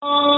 Oh.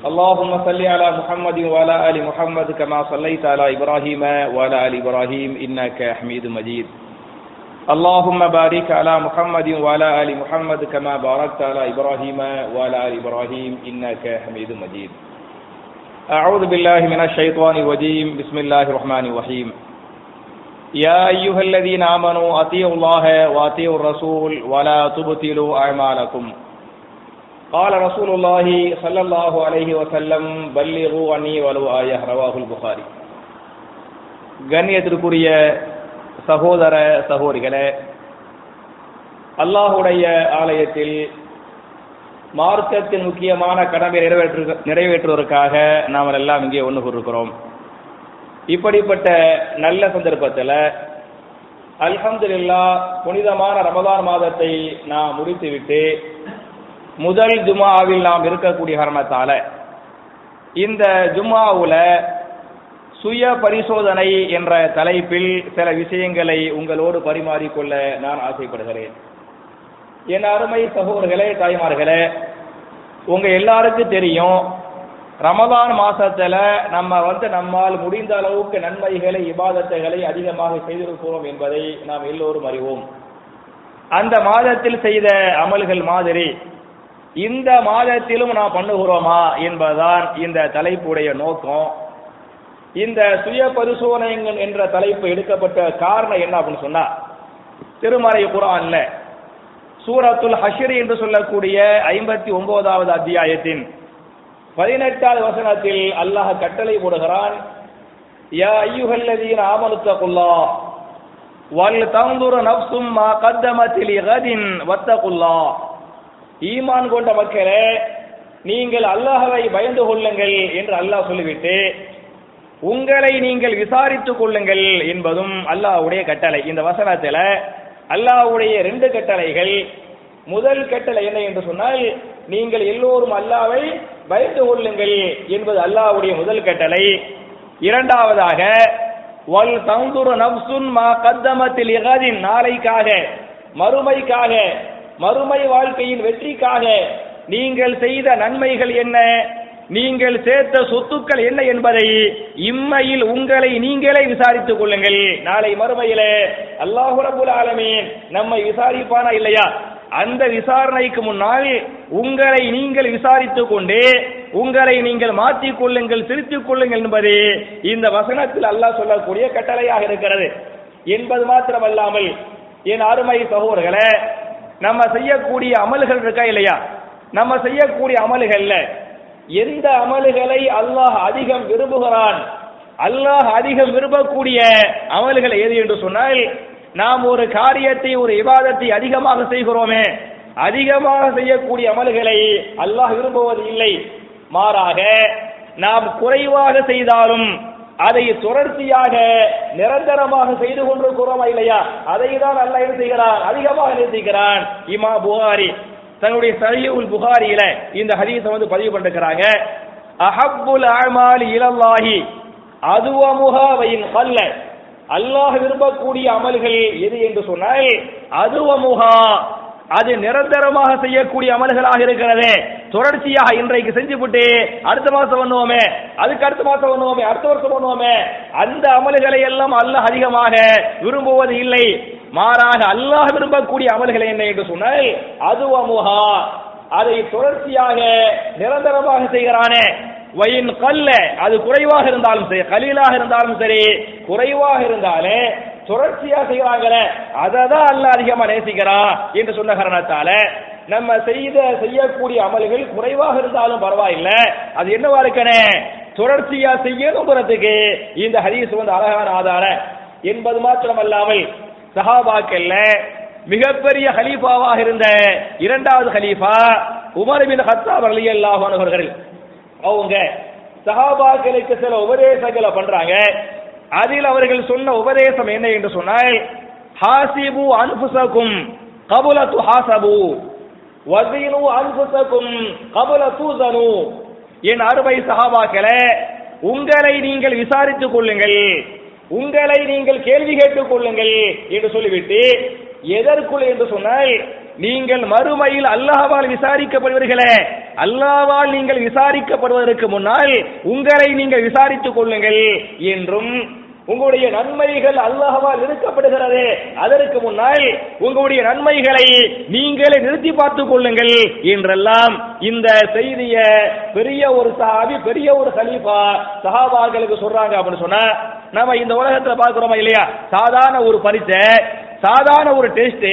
اللهم صل على محمد وعلى آل محمد كما صليت على إبراهيم وعلى آل إبراهيم إنك حميد مجيد. اللهم بارك على محمد وعلى آل محمد كما باركت على إبراهيم وعلى آل إبراهيم إنك حميد مجيد. أعوذ بالله من الشيطان الرجيم. بسم الله الرحمن الرحيم. يا أيها الذين آمنوا أطيعوا الله وأطيعوا الرسول ولا تبطلوا أعمالكم. قال رسول الله صلى الله عليه وسلم بلغوا عني ولو آية رواه البخاري கண்ணியத்திற்குரிய சகோதர சகோதரிகளே அல்லாஹுடைய ஆலயத்தில் மார்க்கத்தின் முக்கியமான கடமை நிறைவேற்று நிறைவேற்றுவதற்காக நாம் எல்லாம் இங்கே ஒன்று கூறுகிறோம் இப்படிப்பட்ட நல்ல சந்தர்ப்பத்தில் அல்ஹம்துலில்லா புனிதமான ரமதான் மாதத்தை நாம் முடித்துவிட்டு முதல் ஜும்மாவில் நாம் இருக்கக்கூடிய காரணத்தால இந்த ஜும்மாவுல சுய பரிசோதனை என்ற தலைப்பில் சில விஷயங்களை உங்களோடு பரிமாறிக்கொள்ள நான் ஆசைப்படுகிறேன். என் அருமை சகோதரர்களே தாய்மார்களே உங்க எல்லாருக்கும் தெரியும் ரமதான் மாசத்துல நம்ம வந்து நம்மால் முடிந்த அளவுக்கு நன்மைகளை இபாதத்தைகளை அதிகமாக செய்திருக்கிறோம் என்பதை நாம் எல்லோரும் அறிவோம். அந்த மாதத்தில் செய்த அமல்கள் மாதிரி இந்த மாதத்திலும் நாம் பண்ணுகிறோமா என்பதுதான் இந்த தலைப்புடைய நோக்கம். இந்த சுய பரிசோதனை என்ற தலைப்பு எடுக்கப்பட்ட காரணம் என்ன அப்படின்னு சொன்னா திருமறை குரான்ல சூரத்துல் ஹஷரி என்று சொல்லக்கூடிய ஐம்பத்தி ஒன்பதாவது அத்தியாயத்தின் பதினெட்டாவது வசனத்தில் அல்லாஹ் கட்டளை போடுகிறான் யா ஐயுஹல்லதீன ஆமனுத்தகுல்லா வல் தந்துர நப்சும் மா கத்தமத்தில் கதின் வத்தகுல்லா ஈமான் கொண்ட மக்களே நீங்கள் அல்லாஹவை பயந்து கொள்ளுங்கள் என்று அல்லாஹ் சொல்லிவிட்டு உங்களை நீங்கள் விசாரித்துக் கொள்ளுங்கள் என்பதும் அல்லாஹ்வுடைய கட்டளை. இந்த வசனத்துல அல்லாஹ்வுடைய ரெண்டு கட்டளைகள். முதல் கட்டளை என்ன என்று சொன்னால் நீங்கள் எல்லோரும் அல்லாவை பயந்து கொள்ளுங்கள் என்பது அல்லாஹ்வுடைய முதல் கட்டளை. இரண்டாவதாக வல் தந்துரு நப்சுன் மா கத்தமத்தில் எகாதின் நாளைக்காக மறுமைக்காக மறுமை வாழ்க்கையின் வெற்றிக்காக நீங்கள் செய்த நன்மைகள் என்ன? நீங்கள் சேர்த்த சொத்துக்கள் என்ன என்பதை இம்மையில் உங்களை நீங்களே விசாரித்துக் கொள்ளுங்கள். நாளை மறுமையிலே அல்லாஹு ரபுல் ஆலமீன் நம்மை விசாரிப்பானா இல்லையா? அந்த விசாரணைக்கு முன்னால் உங்களை நீங்கள் விசாரித்துக் கொண்டு உங்களை நீங்கள் மாற்றிக் கொள்ளுங்கள் திருத்திக் கொள்ளுங்கள் என்பது இந்த வசனத்தில் அல்லாஹ் சொல்லக்கூடிய கட்டளையாக இருக்கிறது. என்பது மாத்திரமல்லாமல் என் அருமை சகோதரர்களே நம்ம செய்யக்கூடிய அமல்கள் இருக்கா இல்லையா? நம்ம செய்யக்கூடிய அமல்கள்ல எந்த அமல்களை அல்லாஹ் அதிகம் விரும்புகிறான்? அல்லாஹ் அதிகம் விரும்பக்கூடிய அமல்கள் எது என்று சொன்னால் நாம் ஒரு காரியத்தை ஒரு விவாதத்தை அதிகமாக செய்கிறோமே அதிகமாக செய்யக்கூடிய அமல்களை அல்லாஹ் விரும்புவது இல்லை. மாறாக நாம் குறைவாக செய்தாலும் அதை தொடர்ச்சியாக நிரந்தரமாக செய்து கொண்டிருக்கிறோமா இல்லையா? அதை தான் நல்லா என்ன செய்கிறான்? அதிகமாக நேசிக்கிறான் இமா புகாரி தன்னுடைய சஹீஹுல் புகாரியில இந்த ஹதீஸை வந்து பதிவு பண்ணிருக்கிறாங்க. அஹப்புல் அமாலி இலல்லாஹி அதுவமுகாவையின் கல்ல அல்லாஹ் விரும்பக்கூடிய அமல்கள் எது என்று சொன்னால் அதுவமுகா அது நிரந்தரமாக செய்யக்கூடிய அமல்களாக இருக்கிறது. தொடர்ச்சியாக இன்றைக்கு செஞ்சுவிட்டு அடுத்த மாசம் பண்ணுவோமே அதுக்கு அடுத்த மாசம் பண்ணுவோமே அடுத்த வருஷம் பண்ணுவோமே அந்த அமல்களை எல்லாம் அல்லாஹ் அதிகமாக விரும்புவது இல்லை. மாறாக அல்லாஹ் விரும்பக்கூடிய அமல்கள் என்ன என்று சொன்னால் அதுவமுகா அதை தொடர்ச்சியாக நிரந்தரமாக செய்கிறானே. வயின் கல்ல அது குறைவாக இருந்தாலும் சரி கலீலாக இருந்தாலும் சரி குறைவாக இருந்தாலே தொடர்ச்சியா செய்யறாங்களே அதை தான் அல்ல அதிகமா நேசிக்கிறான் என்று சொன்ன காரணத்தால நம்ம செய்த செய்யக்கூடிய அமல்கள் குறைவாக இருந்தாலும் பரவாயில்லை. அது என்னவா இருக்கனே? தொடர்ச்சியா செய்யணுங்கிறதுக்கு இந்த ஹதீஸ் வந்து அழகான ஆதாரம். என்பது மாத்திரமல்லாமல் சஹாபாக்கல்ல மிகப்பெரிய ஹலீஃபாவாக இருந்த இரண்டாவது ஹலீஃபா உமர் பின் ஹத்தாப் ரலியல்லாஹு அன்ஹு அவர்கள். அவங்க சஹாபாக்களுக்கு சில உபதேசங்களை பண்றாங்க. அதில் அவர்கள் சொன்ன உபதேசம் என்ன என்று சொன்னால் ஹாசிபு அன்புசகும் கபுல துஹாசபு வசீனு அன்புசகும் கபுல தூசனு என் அருமை சஹாபாக்களே உங்களை நீங்கள் விசாரித்துக் கொள்ளுங்கள். உங்களை நீங்கள் கேள்வி கேட்டுக் கொள்ளுங்கள் என்று சொல்லிவிட்டு எதற்குள்? என்று சொன்னால் நீங்கள் மறுமையில் அல்லாஹ்வால் விசாரிக்கப்படுவீர்களே. அல்லாஹ்வால் நீங்கள் விசாரிக்கப்படுவதற்கு முன்னால் உங்களை நீங்கள் விசாரித்துக் கொள்ளுங்கள் என்றும் உங்களுடைய நன்மைகள் அல்லாஹ்வால் நிறுத்தப்படுகிறது அதற்கு முன்னால் உங்களுடைய நன்மைகளை நீங்களே நிறுத்தி பார்த்துக் கொள்ளுங்கள் என்றெல்லாம் இந்த செய்திய பெரிய ஒரு சஹாபி பெரிய ஒரு கலீஃபா சஹாபாக்களுக்கு சொல்றாங்க அப்படின்னு சொன்னா நம்ம இந்த உலகத்துல பாக்குறோமா இல்லையா? சாதாரண ஒரு பரிசை சாதாரண ஒரு டெஸ்ட்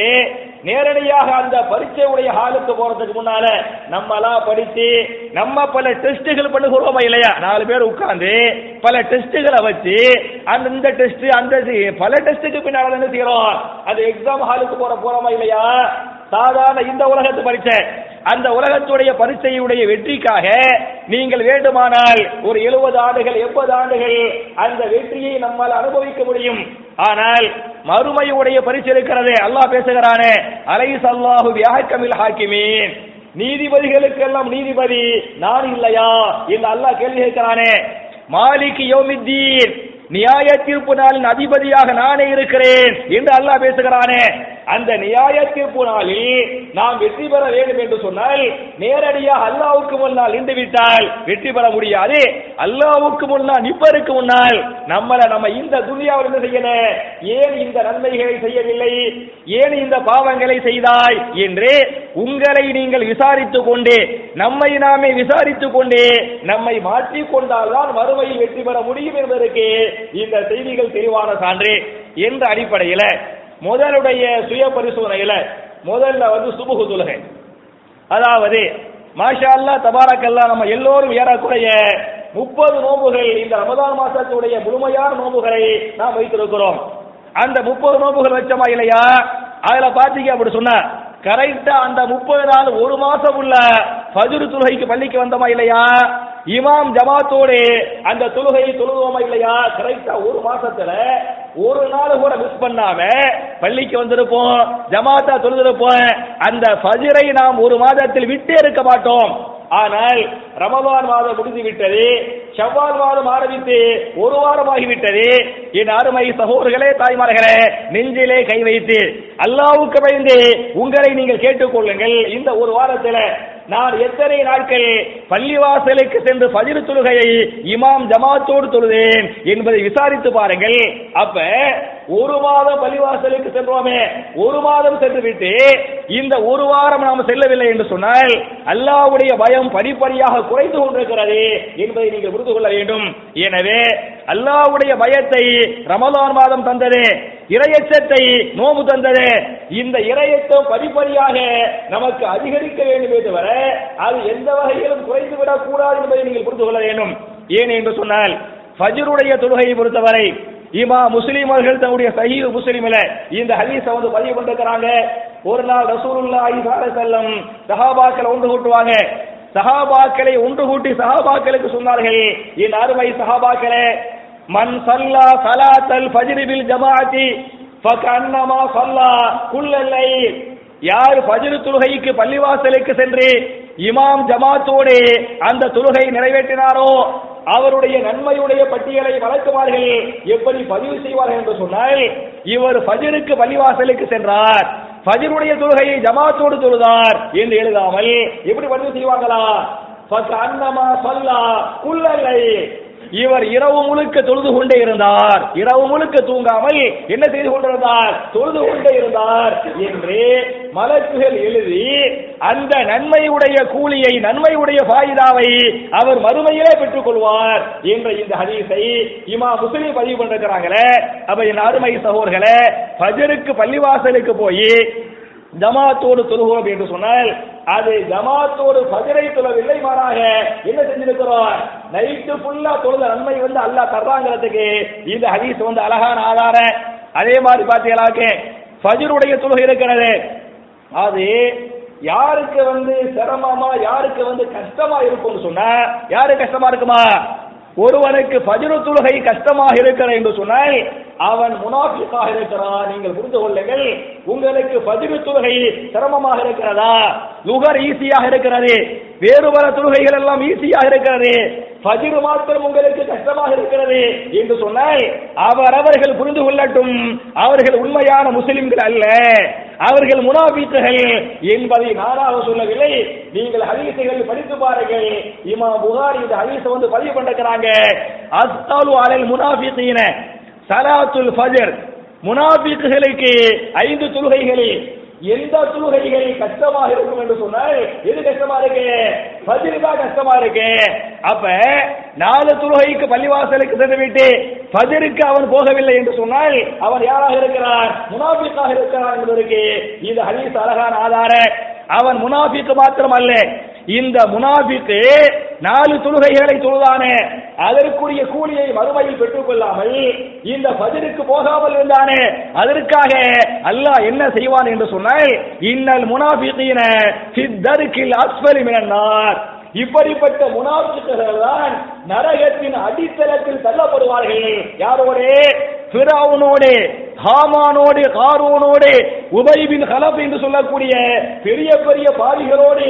நேரடியாக அந்த பரீட்சையுடைய ஹாலுக்கு போறதுக்கு முன்னால நம்மளா படித்து நம்ம பல டெஸ்ட்டுகள் பண்ணுகிறோமா இல்லையா? நாலு பேர் உட்கார்ந்து பல டெஸ்ட்டுகளை வச்சு அந்த இந்த டெஸ்ட் அந்த பல டெஸ்ட்டுக்கு பின்னால என்ன செய்யறோம்? அந்த எக்ஸாம் ஹாலுக்கு போற போறோமா இல்லையா? சாதாரண இந்த உலகத்து பரீட்சை. அந்த உலகத்துடைய பரீட்சையுடைய வெற்றிக்காக நீங்கள் வேண்டுமானால் ஒரு எழுபது ஆண்டுகள் எண்பது ஆண்டுகள் அந்த வெற்றியை நம்மால் அனுபவிக்க முடியும். ஆனால் மறுமையுடைய பரிசு இருக்கிறது அல்லாஹ் பேசுகிறானே அலை சல்லாஹு வியாக்கமில் ஹாக்கிமீன். நீதிபதிகளுக்கெல்லாம் நீதிபதி நான் இல்லையா என்று அல்லாஹ் கேள்வி கேட்கிறானே. மாலிக் யோமித்தீன் நியாய தீர்ப்பு நாளின் அதிபதியாக நானே இருக்கிறேன் என்று அல்லாஹ் பேசுகிறானே. அந்த நியாய தீர்ப்பு நாளில் நாம் வெற்றி பெற வேண்டும் என்று சொன்னால் நேரடியாக அல்லாவுக்கு முன்னால் நின்று விட்டால் வெற்றி பெற முடியாது. அல்லாவுக்கு முன்னால் நிப்பருக்கு முன்னால் நம்மள நம்ம இந்த துனியாவில் என்ன செய்யணும் ஏன் இந்த நன்மைகளை செய்யவில்லை? ஏன் இந்த பாவங்களை செய்தாய் என்று உங்களை நீங்கள் விசாரித்துக் கொண்டு நம்மை நாமே விசாரித்துக் கொண்டு நம்மை மாற்றிக் கொண்டால்தான் மறுமையில் வெற்றி பெற முடியும் என்பதற்கு இந்த செய்திகள் தெளிவான சான்று என்ற அடிப்படையில் முதலுடைய சுய பரிசோதனையில முதல்ல வந்து சுபுகு தொழுகை அதாவது மாஷா அல்லா தபாரக்கல்லா நம்ம எல்லோரும் ஏறக்குறைய முப்பது நோம்புகள் இந்த ரமதான் மாசத்துடைய முழுமையான நோம்புகளை நாம் வைத்திருக்கிறோம். அந்த முப்பது நோம்புகள் வச்சோமா இல்லையா? அதுல பாத்தீங்க அப்படி சொன்ன கரெக்டா அந்த முப்பது நாள் ஒரு மாசம் உள்ள ஃபஜ்ர் தொழுகைக்கு பள்ளிக்கு வந்தோமா இல்லையா? இமாம் ஜமாத்தோடு அந்த தொழுகையை தொழுதுவோமா இல்லையா? கரெக்டா ஒரு மாசத்துல ஒரு நாள் கூட மிஸ் பண்ணாம பள்ளிக்கு வந்திருப்போம் ஜமாத்தா தொழுதிருப்போம். அந்த பஜிரை நாம் ஒரு மாதத்தில் விட்டே இருக்க மாட்டோம். ஆனால் ரமபான் மாதம் முடிந்து விட்டது. செவ்வால் மாதம் ஆரம்பித்து ஒரு வாரமாகிவிட்டது. என் அருமை சகோதரர்களே தாய்மார்களே நெஞ்சிலே கை வைத்து அல்லாவுக்கு பயந்து உங்களை நீங்கள் கேட்டுக்கொள்ளுங்கள். இந்த ஒரு வாரத்தில் நான் எத்தனை நாட்கள் பள்ளிவாசலுக்கு சென்று ஃபஜ்ர் தொழுகையை இமாம் ஜமாத்தோடு தொழுதேன் என்பதை விசாரித்து பாருங்கள். அப்ப ஒரு மாதம் பள்ளிவாசலுக்கு சென்றோமே ஒரு மாதம் சென்று விட்டு இந்த ஒரு வாரம் நாம் செல்லவில்லை என்று சொன்னால் அல்லாஹ்வுடைய பயம் படிப்படியாக குறைந்து கொண்டிருக்கிறது என்பதை நீங்கள் புரிந்து கொள்ள வேண்டும். எனவே அல்லாஹ்வுடைய பயத்தை ரமலான் மாதம் தந்தது இரையச்சத்தை நோம்பு தந்தது. இந்த இரையச்சம் படிப்படியாக நமக்கு அதிகரிக்க வேண்டுமே தவிர அது எந்த வகையிலும் குறைந்து விடக்கூடாது என்பதை நீங்கள் புரிந்து கொள்ள வேண்டும். ஏன் என்று சொன்னால் ஃபஜ்ருடைய தொழுகையை பொறுத்தவரை இமா முஸ்லீம் அவர்கள் தன்னுடைய சஹீ முஸ்லீமில் இந்த ஹதீஸை வந்து பதிவு பண்ணிருக்கிறாங்க. ஒரு நாள் ரசூலுல்லாஹி ஸல்லல்லாஹு அலைஹி வஸல்லம் சஹாபாக்களை ஒன்று கூட்டுவாங்க. சஹாபாக்களை ஒன்று கூட்டி சஹாபாக்களுக்கு சொன்னார்கள் என் அருமை சஹாபாக்களே மன் சல்லா சலாத்தல் ஃபஜ்ரி பில் ஜமாஅத்தி ஃபகன்னமா சல்லா குல்லல் யார் ஃபஜ்ர் தொழுகைக்கு பள்ளிவாசலுக்கு சென்று இமாம் ஜமாத்தோடு அந்த தொழுகை நிறைவேற்றினாரோ அவருடைய நன்மையுடைய பட்டியலை வளர்க்குவார்கள் எப்படி பதிவு செய்வார்கள் என்று சொன்னால் இவர் ஃபஜ்ருக்கு பள்ளிவாசலுக்கு சென்றார். ஃபஜ்ருடைய தொழுகையை ஜமாத்தோடு தொழுதார் என்று எழுதாமல் எப்படி பதிவு செய்வாங்களா அன்னமா சொல்லா குல்லலை இவர் இரவு முழுக்க தொழுது கொண்டே இருந்தார். இரவு முழுக்க தூங்காமல் என்ன செய்து கொண்டிருந்தார்? தொழுது கொண்டே இருந்தார் என்று மலக்குகள் எழுதி அந்த நன்மையுடைய கூலியை நன்மையுடைய ஃபாயிதாவை அவர் மறுமையிலே பெற்றுக் கொள்வார் என்ற இந்த ஹதீஸை இமா முஸ்லீம் பதிவு பண்ணிருக்கிறாங்களே. அப்ப என் அருமை சகோதர்களே பஜருக்கு பள்ளிவாசலுக்கு போய் ஜமாத்தோடு தொழுகிறோம் என்று சொன்னால் அது ஜமாத்தோடு பதிரை தொழவில்லை மாறாக என்ன செஞ்சிருக்கிறோம் நைட்டு ஃபுல்லா தொழுத நன்மை வந்து அல்லாஹ் தர்றாங்கிறதுக்கு இந்த ஹதீஸ் வந்து அழகான ஆதார. அதே மாதிரி பார்த்தீங்களாக்கே ஃபஜருடைய தொழுகை இருக்கிறது. அது யாருக்கு வந்து சிரமமா யாருக்கு வந்து கஷ்டமா இருக்கும்னு சொன்னா யாரு கஷ்டமா இருக்குமா? ஒருவனுக்கு ஃபஜ்ரு தொழுகை கஷ்டமாக இருக்கிற என்று சொன்னால் அவன் முனாஃபிக்காக இருக்கிறான். நீங்கள் புரிந்து கொள்ளுங்கள். உங்களுக்கு பதிவு தொழுகை சிரமமாக இருக்கிறதா? லுகர் ஈஸியாக இருக்கிறது. வேறு பல தொழுகைகள் எல்லாம் ஈஸியாக இருக்கிறது. பதிவு மாத்திரம் உங்களுக்கு கஷ்டமாக இருக்கிறது என்று சொன்னால் அவர் அவர்கள் புரிந்து கொள்ளட்டும். அவர்கள் உண்மையான முஸ்லிம்கள் அல்ல. அவர்கள் முனாபீத்துகள் என்பதை நானாக சொல்லவில்லை. நீங்கள் ஹதீசுகள் படித்து பாருங்கள். இமா புகார் இந்த ஹதீஸை வந்து பதிவு பண்ணிருக்கிறாங்க. அஸ்தாலு அலல் முனாபித்தீன சலாத்துல் ஃபஜர் முனாபிக்குகளுக்கு ஐந்து தொழுகைகளே. எந்த தொழுகைகள் கஷ்டமாக இருக்கும் என்று சொன்னால் எது கஷ்டமா இருக்கு? ஃபஜ்ர் தான் கஷ்டமா இருக்கு? அப்ப நாலு தொழுகைக்கு பள்ளிவாசலுக்கு சென்று விட்டு ஃபஜருக்கு அவன் போகவில்லை என்று சொன்னால் அவன் யாராக இருக்கிறான்? முனாபிக்காக இருக்கிறான் என்பதற்கு இது ஹலீஸ் அழகான ஆதார அவன் முனாபிக்கு மாத்திரம் அல்ல இந்த முனாபிக்கு நாலு தொழுகைகளை தொழுதானே. அதற்குரிய கூலியை மறுமையில் பெற்றுக் கொள்ளாமல் இந்த பதிலுக்கு போகாமல் இருந்தானே அதற்காக அல்லாஹ் என்ன செய்வான் என்று சொன்னால் இன்னல் முனாபிகீன சித்தருக்கில் அஸ்வலி மினன்னார். இப்படிப்பட்ட முனாபிக்குகள் தான் நரகத்தின் அடித்தளத்தில் தள்ளப்படுவார்கள். யாரோடு? பிறவுனோடு ஹாமானோடு காரூனோடு உபைபின் ஹலப் என்று சொல்லக்கூடிய பெரிய பெரிய பாவிகளோடு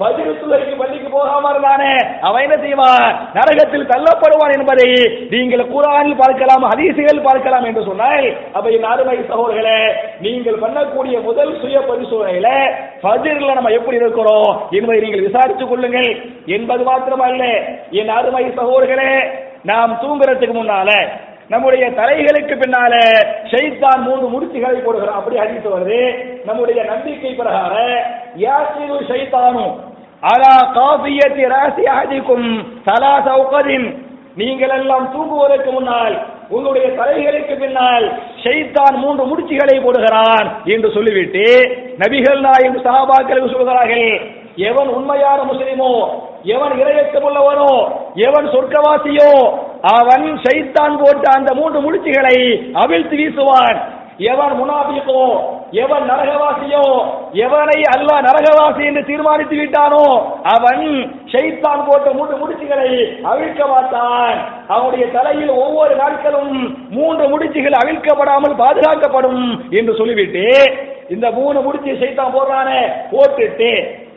பதிலுத்துறைக்கு பள்ளிக்கு போகாம இருந்தானே அவன் என்ன செய்வான்? நரகத்தில் தள்ளப்படுவான் என்பதை நீங்கள் குரானில் பார்க்கலாம் ஹதீசுகள் பார்க்கலாம் என்று சொன்னால் அப்ப என் அருமை சகோதரர்களே நீங்கள் பண்ணக்கூடிய முதல் சுய பரிசோதனையில பதிரில் நம்ம எப்படி இருக்கிறோம் என்பதை நீங்கள் விசாரித்துக் கொள்ளுங்கள் என்பது மாத்திரமல்ல. என் அருமை சகோதரர்களே நாம் தூங்குறதுக்கு முன்னால நம்முடைய தலைகளுக்கு பின்னால ஷைத்தான் மூன்று முடிச்சுகளை போடுகிறான் அப்படி அடித்து வருது. நம்முடைய நம்பிக்கை பிரகார யாசிரு ஷைத்தானு. அலா காபியத்தி ராசி அஹதிக்கும் சலா சௌகரின். நீங்கள் எல்லாம் தூங்குவதற்கு முன்னால் உங்களுடைய தலைகளுக்கு பின்னால் ஷைத்தான் மூன்று முடிச்சுகளை போடுகிறான் என்று சொல்லிவிட்டு நபிகள் நாயும் சகாபாக்களுக்கு சொல்கிறார்கள் எவன் உண்மையான முஸ்லிமோ எவன் இரையச்சம் உள்ளவனோ எவன் சொர்க்கவாசியோ அவன் ஷைத்தான் போட்ட அந்த மூன்று முடிச்சுகளை அவிழ்த்து வீசுவான். எவன் முனாபிக்கோ எவன் நரகவாசியோ எவனை அல்லாஹ் நரகவாசி என்று தீர்மானித்து விட்டானோ அவன் ஷைத்தான் போட்ட மூன்று முடிச்சுகளை அவிழ்க்க மாட்டான். அவனுடைய தலையில் ஒவ்வொரு நாட்களும் மூன்று முடிச்சுகள் அவிழ்க்கப்படாமல் பாதுகாக்கப்படும் என்று சொல்லிவிட்டு இந்த மூணு முடிச்சு சைத்தான் போடுறானே போட்டுட்டு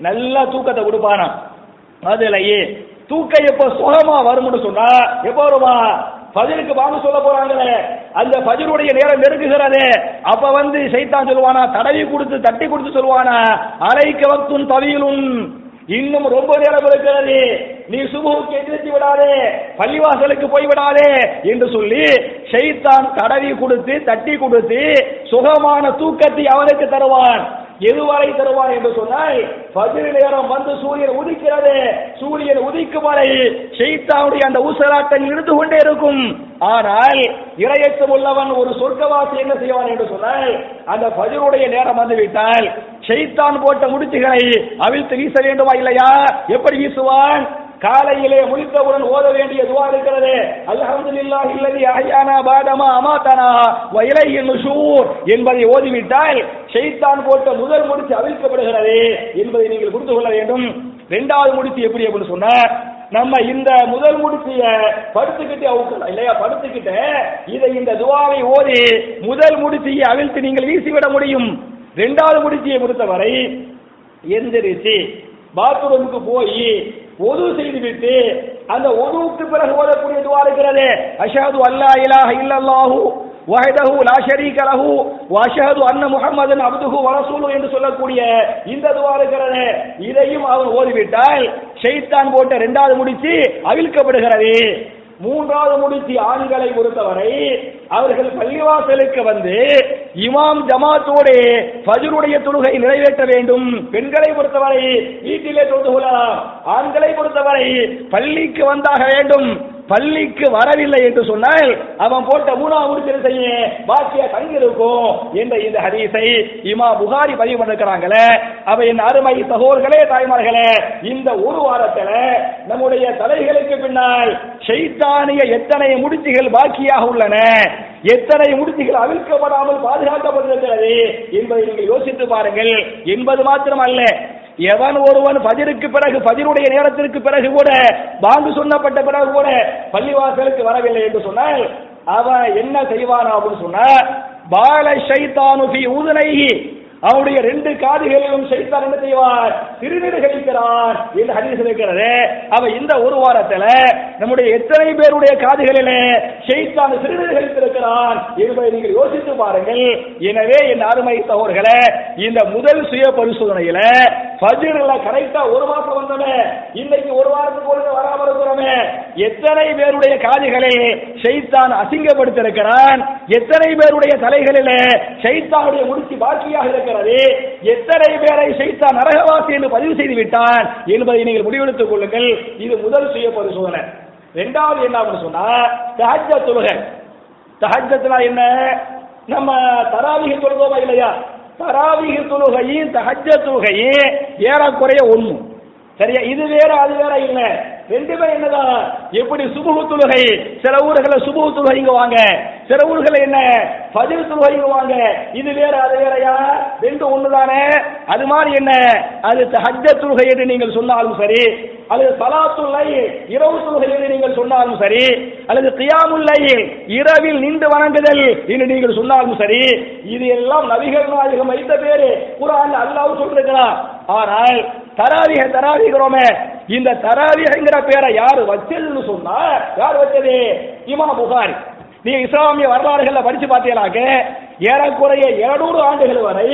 நல்லா தூக்கத்தை கொடுப்பானான் அதுலயே தூக்கம் எப்ப சுகமா வரும்னு சொன்னா எப்ப வருமா? பதிலுக்கு வாங்க சொல்ல போறாங்களே. அந்த பதிலுடைய நேரம் நெருங்குகிறது. அப்ப வந்து சைத்தான் சொல்லுவானா தடவி கொடுத்து தட்டி கொடுத்து சொல்லுவானா அலைக்க வக்துன் தவியலும் இன்னும் ரொம்ப நேரம் இருக்கிறது. நீ சுபுக்கு எதிர்த்து விடாதே. பள்ளிவாசலுக்கு போய் விடாதே என்று சொல்லி ஷைத்தான் தடவி கொடுத்து தட்டி கொடுத்து சுகமான தூக்கத்தை அவனுக்கு தருவான். எதுவரை தருவான் என்று சொன்னால் ஃபஜ்ர் நேரம் வந்து சூரியன் உதிக்கிறது. சூரியன் உதிக்கும் வரை ஷைத்தானுடைய அந்த ஊசலாட்டம் இருந்து கொண்டே இருக்கும். ஆனால் இரையச்சம் உள்ளவன் ஒரு சொர்க்கவாசி என்ன செய்வான் என்று சொன்னால் அந்த பதிலுடைய நேரம் வந்து விட்டால் போட்ட முடிச்சுகளை அவிழ்த்து வீச வேண்டுமா இல்லையா? எப்படி வீசுவான்? காலையிலே முடித்தவுடன் ஓத வேண்டிய துவா இருக்கிறது. அல்ஹம்துலில்லாஹி இல்லதி அஹ்யானா பாதமா அமாதனா வ இலைஹி நுஷூர் என்பதை ஓதிவிட்டால் ஷைத்தான் போட்ட முதல் முடிச்சு அவிழ்க்கப்படுகிறது என்பதை நீங்கள் புரிந்து கொள்ள வேண்டும். இரண்டாவது முடிச்சு எப்படி அப்படின்னு சொன்னா நம்ம இந்த முதல் முடிச்சிய படுத்துக்கிட்டு அவுக்கலாம் இல்லையா படுத்துக்கிட்டு இதை இந்த துவாவை ஓதி முதல் முடிச்சியை அவிழ்த்து நீங்கள் வீசிவிட முடியும். இரண்டாவது முடிச்சியை பொறுத்தவரை எந்திரிச்சு பாத்ரூமுக்கு போய் ஒது செய்துவிட்டு அந்த ஒதுவுக்கு பிறகு ஓதக்கூடிய துவா இருக்கிறது. அஷாது அல்லா இலாஹ இல்லல்லாஹு வஹதஹு லா ஷரீக லஹு வஷஹது அன்ன முஹம்மதன் அப்துஹு வ என்று சொல்லக்கூடிய இந்த துவா இருக்கிறது. இதையும் அவன் ஓதிவிட்டால் ஷைத்தான் போட்ட இரண்டாவது முடிச்சு அவிழ்க்கப்படுகிறது. மூன்றாவது முடிச்சு ஆண்களை பொறுத்தவரை அவர்கள் பள்ளிவாசலுக்கு வந்து இமாம் ஜமாத்தோடு பஜருடைய தொழுகை நிறைவேற்ற வேண்டும். பெண்களை பொறுத்தவரை வீட்டிலே தொழுது கொள்ளலாம். ஆண்களை பொறுத்தவரை பள்ளிக்கு வந்தாக வேண்டும். பள்ளிக்கு வரவில்லை என்று சொன்னால் அவன் போட்ட மூணாவது முடிச்சு செய்ய பாக்கிய தங்கியிருக்கும் என்ற இந்த ஹதீஸை இமா புகாரி பதிவு பண்ணிருக்கிறாங்களே. அவ என் அருமை சகோதர்களே தாய்மார்களே இந்த ஒரு வாரத்துல நம்முடைய தலைகளுக்கு பின்னால் ஷைத்தானிய எத்தனை முடிச்சுகள் பாக்கியாக உள்ளன எத்தனை முடிச்சுகள் அவிழ்க்கப்படாமல் பாதுகாக்கப்பட்டிருக்கிறது என்பதை நீங்கள் யோசித்து பாருங்கள். என்பது மாத்திரம் அல்ல எவன் ஒருவன் பதிருக்கு பிறகு பதிருடைய நேரத்திற்கு பிறகு கூட பாங்கு சொன்னப்பட்ட பிறகு கூட பள்ளிவாசலுக்கு வரவில்லை என்று சொன்னால் அவன் என்ன செய்வானா அப்படின்னு சொன்ன பால ஷைத்தானு ஃபி அவருடைய அவனுடைய ரெண்டு காதுகளிலும் ஷைத்தான் என்ன செய்வார்? சிறுநீர் கழிக்கிறார் என்று ஹதீஸ் இருக்கிறது. அவ இந்த ஒரு வாரத்துல நம்முடைய எத்தனை பேருடைய காதுகளிலே ஷைத்தான் சிறுநீர் கழித்திருக்கிறான் என்பதை நீங்கள் யோசித்து பாருங்கள். எனவே என் அருமை சகோதரர்களே இந்த முதல் சுய பரிசோதனையில ஃபஜ்ர்ல கரெக்டா ஒரு மாசம் வந்தோமே. இன்னைக்கு ஒரு வாரத்துக்கு ஒரு வராம இருக்கிறோமே. எத்தனை பேருடைய காதுகளை ஷைத்தான் அசிங்கப்படுத்திருக்கிறான் எத்தனை பேருடைய தலைகளிலே ஷைத்தானுடைய முடிச்சு பாக்கியாக இருக்கிறது. எத்தனை பேரை ஷைத்தான் நரகவாசி என்று பதிவு செய்து விட்டான் என்பதை நீங்கள் முடிவெடுத்துக் கொள்ளுங்கள். இது முதல் சுய பரிசோதனை. ரெண்டாவது என்ன அப்படின்னு சொன்னா தஹஜ்ஜ தொழுகை. தஹஜ்ஜத்னா என்ன? நம்ம தராவிக தொழுகோமா இல்லையா? தராவிக தொழுகையும் தஹஜ்ஜ தொழுகையும் ஏறக்குறைய ஒண்ணு சரியா? இது வேற அது வேற இல்ல. ரெண்டுமே என்னதான்? எப்படி சுபுகு தொழுகை? சில ஊர்களை சுபுகு தொழுகை இங்க வாங்க. சில ஊர்களை என்ன? பதிவு தொழுகை வாங்க இது வேற அது வேறயா? ரெண்டு ஒண்ணுதானே? அது மாதிரி என்ன? அது ஹஜ்ஜ தொழுகை என்று நீங்கள் சொன்னாலும் சரி அல்லது சலாத்துல்லை இரவு தொழுகை என்று நீங்கள் சொன்னாலும் சரி அல்லது கியாமுல்லை இரவில் நின்று வணங்குதல் என்று நீங்கள் சொன்னாலும் சரி இது எல்லாம் நபிகள் நாயகம் வைத்த பேரு. குரான் அல்லாஹ் சொல்லிருக்கிறான். ஆனால் தராவிக தராவிகிறோமே இந்த தராவிகங்கிற பேரை யார் வச்சதுன்னு சொன்னா யார் வச்சது? இமா புகாரி. நீ இஸ்லாமிய வரலாறுகள்ல படிச்சு பார்த்தீங்களாக்க? ஏறக்குறைய இருநூறு ஆண்டுகள் வரை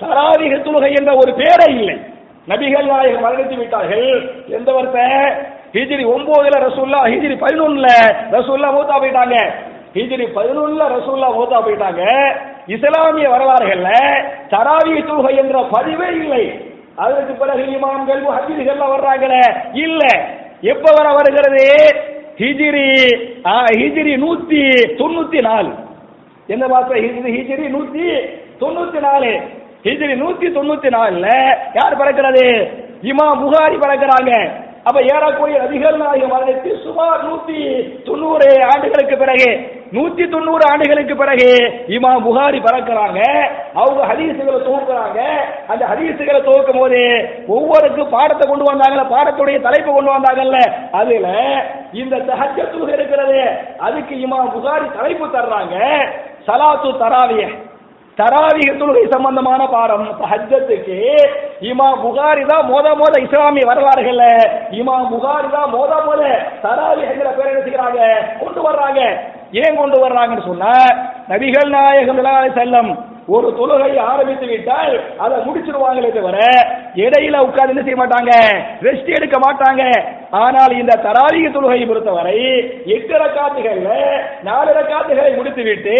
தராவிக தொழுகை என்ற ஒரு பேரே இல்லை. நபிகள் நாயகம் மரணித்து விட்டார்கள். எந்த வருஷம் ஹிஜ்ரி ஒன்பதுல ரசூல்லா ஹிஜ்ரி பதினொன்னுல ரசூல்லா மூத்தா போயிட்டாங்க. ஹிஜ்ரி பதினொன்னுல ரசூல்லா மூத்தா போயிட்டாங்க. இஸ்லாமிய வரலாறுகள்ல தராவிக தொழுகை என்ற பதிவே இல்லை. அதற்கு பிறகு இமாம்கள் ஹஜீர்கள் வர்றாங்களே. இல்ல. எப்ப வர வருகிறது? ஹிஜிரி ஆ, ஹிஜிரி நூத்தி தொண்ணூத்தி நாலு. என்ன பார்த்த ஹிஜிரி ஹிஜிரி நூத்தி தொண்ணூத்தி நாலு? ஹிஜிரி நூத்தி தொண்ணூத்தி நாலுல யார் பிறக்கிறது? இமா புகாரி பிறக்கிறாங்க. அப்ப ஏறக்குறைய நபிகள் நாயகம் மரணத்து சுமார் நூத்தி தொண்ணூறு ஆண்டுகளுக்கு பிறகு நூத்தி தொண்ணூறு ஆண்டுகளுக்கு பிறகு இமாம் புகாரி பறக்கிறாங்க அவங்க ஹதீசுகளை துவக்குறாங்க. அந்த ஹதீசுகளை துவக்கும் போது ஒவ்வொருக்கு பாடத்தை கொண்டு வந்தாங்கல்ல பாடத்துடைய தலைப்பு கொண்டு வந்தாங்கல்ல அதுல இந்த தஹஜத்துல் இருக்கிறது அதுக்கு இமாம் புகாரி தலைப்பு தர்றாங்க சலாத்து தராவிய தராவிக தொழுகை சம்பந்தமான பாடம். ஹஜ்ஜத்துக்கு இமா புகாரி தான் மோத மோத இஸ்லாமிய வரலாறுகள்ல. இமா புகாரி தான் மோத மோத தராவிகிற பேர் என்ன கொண்டு வர்றாங்க. ஏன் கொண்டு வர்றாங்கன்னு சொன்னா நபிகள் நாயகம் ஸல்லல்லாஹு செல்லம் ஒரு தொழுகை ஆரம்பித்து விட்டால் அதை முடிச்சிருவாங்களே தவிர இடையில உட்கார்ந்து என்ன செய்ய மாட்டாங்க? ரெஸ்ட் எடுக்க மாட்டாங்க. ஆனால் இந்த தராவிக தொழுகையை பொறுத்தவரை எட்டு ரக்காத்துகள்ல நாலு ரக்காத்துகளை முடித்து விட்டு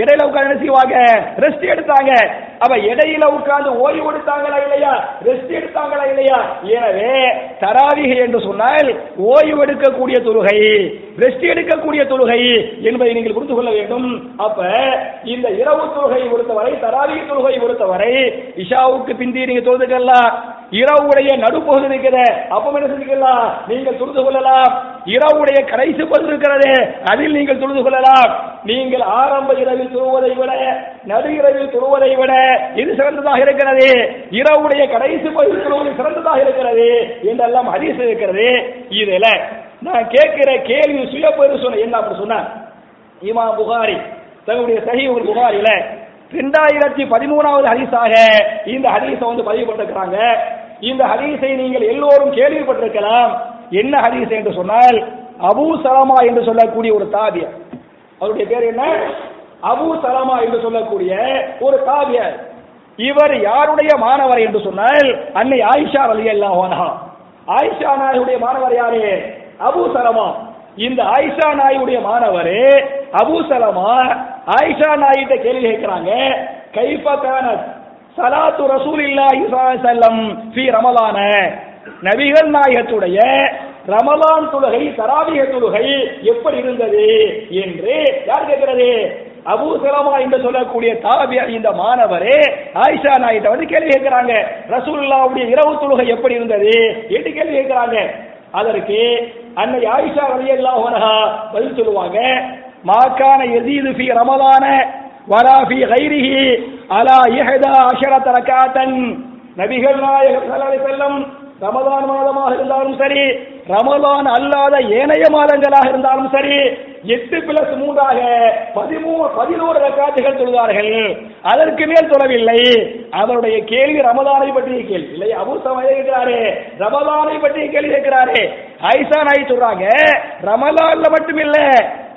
இடையில உட்கார்ந்து செய்வாங்க? ரெஸ்ட் எடுத்தாங்க. அப்ப இடையில உட்கார்ந்து ஓய்வு எடுத்தாங்களா இல்லையா? ரெஸ்ட் எடுத்தாங்களா இல்லையா? எனவே தராவிகை என்று சொன்னால் ஓய்வு எடுக்கக்கூடிய தொழுகை ரெஸ்ட் எடுக்கக்கூடிய தொழுகை என்பதை நீங்கள் புரிந்து கொள்ள வேண்டும். அப்ப இந்த இரவு தொழுகை பொறுத்தவரை தராவிக தொழுகை பொறுத்தவரை இஷாவுக்கு பிந்தி நீங்க தொழுதுக்கலாம் இரவுடைய நடுப்பகுதி இருக்கிறது அப்ப என்ன செஞ்சுக்கலாம் நீங்கள் தொழுது கொள்ளலாம். இரவுடைய கடைசி பகுதி இருக்கிறது. அதில் நீங்கள் தொழுது கொள்ளலாம். நீங்கள் ஆரம்ப இரவில் துருவதை விட நடு இரவில் துருவதை விட இது சிறந்ததாக இருக்கிறது. இரவுடைய கடைசி பகுதி தொழுவது சிறந்ததாக இருக்கிறது என்றெல்லாம் ஹதீஸ் இருக்கிறது. இதுல நான் கேட்கிற கேள்வி சுய சொன்ன என்ன அப்படி சொன்ன இமா புகாரி தன்னுடைய ஒரு புகாரில ரெண்டாயிரத்தி பதிமூணாவது ஹரிசாக இந்த ஹரிசை வந்து பதிவு பண்ணிருக்கிறாங்க இந்த ஹரிசை நீங்கள் எல்லோரும் கேள்விப்பட்டிருக்கலாம். என்ன ஹரிசை என்று சொன்னால் அபு சலமா என்று சொல்லக்கூடிய ஒரு தாபியர் அவருடைய பேர் என்ன? அபு சலமா என்று சொல்லக்கூடிய ஒரு தாபியர் இவர் யாருடைய மாணவர் என்று சொன்னால் அன்னை ஆயிஷா அலி அன்ஹா. ஆயிஷா நாயுடைய மாணவர் யாரு? அபு சலமா. இந்த ஆயிஷா நாயுடைய மாணவர் அபு சலமா ஆயிஷா நாயிட்ட கேள்வி கேட்கிறாங்க. கைஃபா கானத் சலாத்து ரசூலில்லாஹி ஸல்லல்லாஹு அலைஹி வஸல்லம் ரமலான. நபிகள் நாயகத்துடைய ரமலான் தொழுகை தராவிக தொழுகை எப்படி இருந்தது என்று யார் கேட்கிறது? அபு சலமா என்று சொல்லக்கூடிய தாபியா இந்த மாணவரே ஆயிஷா நாயிட்ட வந்து கேள்வி கேட்கிறாங்க. ரசூல்லாவுடைய இரவு தொழுகை எப்படி இருந்தது என்று கேள்வி கேட்கிறாங்க. அதற்கு அன்னை ஆயிஷா வழியெல்லாம் பதில் சொல்லுவாங்க. மாக்கான யசீது ஃபி ரமலான வரா ஃபி கைரிஹி அலா இஹதா அஷரத ரகாத்தன். நபிகள் நாயகர் ஸல்லல்லாஹு அலைஹி ரமலான் மாதமாக இருந்தாலும் சரி ரமலான் அல்லாத ஏனைய மாதங்களாக இருந்தாலும் சரி எட்டு பிளஸ் மூன்றாக பதிமூணு பதினோரு ரக்காத்துகள் தொழுதார்கள் அதற்கு மேல் தொழவில்லை அவருடைய கேள்வி ரமதானை பற்றிய கேள்வி. இல்லை அபு சமய ரமதானை ரமலானை பற்றிய கேள்வி கேட்கிறாரே. ஐசா நாய் சொல்றாங்க ரமலான்ல மட்டுமில்ல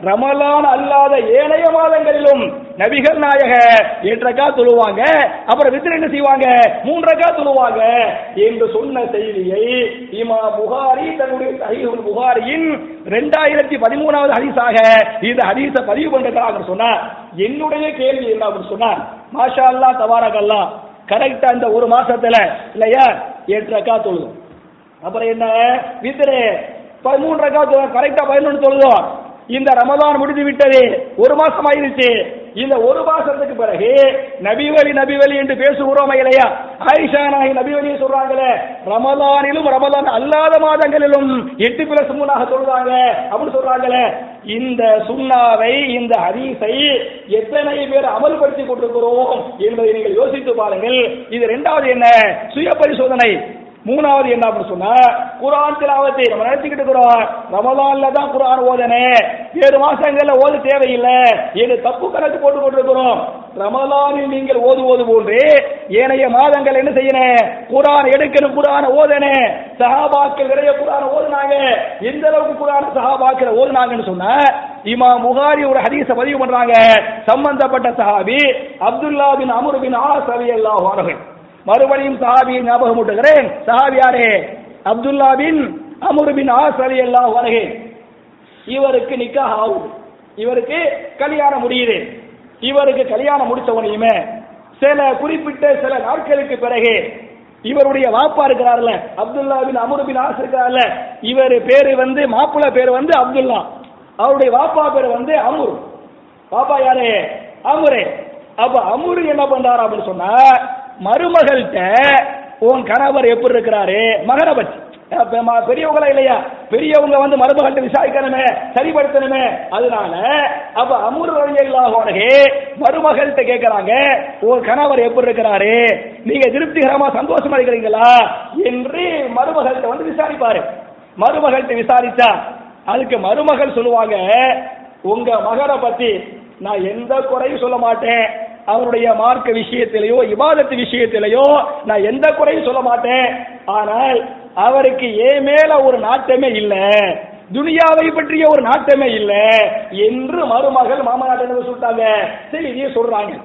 ரமலான் அல்லாத ஏனைய மாதங்களிலும் நபிகள் நாயக ஏற்றக்கா தொழுவாங்க அப்புறம் வித்திர என்ன செய்வாங்க? மூன்றக்கா தொழுவாங்க. என்று சொன்ன செய்தியை இமா புகாரி தன்னுடைய சஹீஹுல் புகாரியின் ரெண்டாயிரத்தி பதிமூணாவது ஹதீஸாக இந்த ஹதீஸ பதிவு பண்றாங்க சொன்னார். என்னுடைய கேள்வி என்ன அப்படின்னு சொன்னார்? மாஷா அல்லா தவாரகல்லா அல்லா கரெக்டா இந்த ஒரு மாசத்துல இல்லையா ஏற்றக்கா ரக்கா அப்புறம் என்ன? வித்திரே மூன்றக்கா ரக்கா கரெக்டா பதினொன்று சொல்லுவோம் இந்த ரமதான் முடிந்து விட்டது. ஒரு மாசம் ஆயிருச்சு இந்த ஒரு மாசத்துக்கு பிறகு நபிவலி நபிவலி என்று பேசுகிறோம் இல்லையா? ஆயிஷா நாயி நபிவலியை சொல்றாங்களே ரமதானிலும் ரமதான் அல்லாத மாதங்களிலும் எட்டு பிளஸ் மூணாக சொல்றாங்க. அப்படின்னு சொல்றாங்களே. இந்த சுண்ணாவை இந்த ஹரீஸை எத்தனை பேர் அமல்படுத்தி கொண்டிருக்கிறோம் என்பதை நீங்கள் யோசித்து பாருங்கள். இது இரண்டாவது என்ன? சுய பரிசோதனை மூணாவது என்ன அப்படின்னு சொன்னா குரான் திலாவத்தை நம்ம நினைச்சுக்கிட்டு இருக்கிறோம். ரமலான்ல தான் குரான் ஓதனே. ஏழு மாசங்கள்ல ஓது தேவையில்லை. ஏழு தப்பு கணக்கு போட்டு கொண்டிருக்கிறோம். ரமலானில் நீங்கள் ஓதுவது போன்று ஏனைய மாதங்கள் என்ன செய்யணும் குரான் எடுக்கணும் குரான் ஓதனே. சஹாபாக்கள் நிறைய குரான் ஓதுனாங்க. எந்த அளவுக்கு குரான் சஹாபாக்கள் ஓதுனாங்கன்னு சொன்னா இமா முகாரி ஒரு ஹதீஸ பதிவு பண்றாங்க. சம்பந்தப்பட்ட சஹாபி Abdullah bin Amr bin As அலி அல்லாஹ் அவர்கள் மறுபடியும் சஹாபியை ஞாபகம் ஊட்டுகிறேன். சஹாபியாரே Abdullah bin Amr bin As அலி அல்லாஹ் அவர்கள் இவருக்கு நிக்காக ஆகுது. இவருக்கு கல்யாணம் முடியுது. இவருக்கு கல்யாணம் முடிச்சவனையுமே சில குறிப்பிட்ட சில நாட்களுக்கு பிறகு இவருடைய வாப்பா இருக்கிறார்ல Abdullah bin Amr bin As இருக்கிறார்ல இவர் பேரு வந்து மாப்பிள்ள பேர் வந்து அப்துல்லா. அவருடைய வாப்பா பேர் வந்து அமுர். பாப்பா யாரு? அமுரே. அப்ப அமுரு என்ன பண்றாரு அப்படின்னு சொன்னா மருமகள்கிட்ட உன் கணவர் எப்படி இருக்கிறாரு? மகனை பற்றி பெரியவங்களா இல்லையா? பெரியவங்க வந்து மருமகள்கிட்ட விசாரிக்கணுமே சரிப்படுத்தணுமே. அதனால அப்ப அமுர் வழியில்லாஹே மருமகள்கிட்ட கேட்கிறாங்க உன் கணவர் எப்படி இருக்கிறாரு? நீங்க திருப்திகரமா சந்தோஷமா இருக்கிறீங்களா? என்று மருமகள்கிட்ட வந்து விசாரிப்பாரு. மருமகள்கிட்ட விசாரிச்சா அதுக்கு மருமகள் சொல்லுவாங்க உங்க மகனை பத்தி நான் எந்த குறையும் சொல்ல மாட்டேன். அவருடைய மார்க்க விஷயத்திலேயோ இபாதத்து விஷயத்திலேயோ நான் எந்த குறையும் சொல்ல மாட்டேன். ஆனால் அவருக்கு ஏன் மேல ஒரு நாட்டமே இல்லை. துனியாவை பற்றிய ஒரு நாட்டமே இல்லை. என்று மருமகள் மாமனாட்ட சொல்லிட்டாங்க? செய்தியை சொல்றாங்க.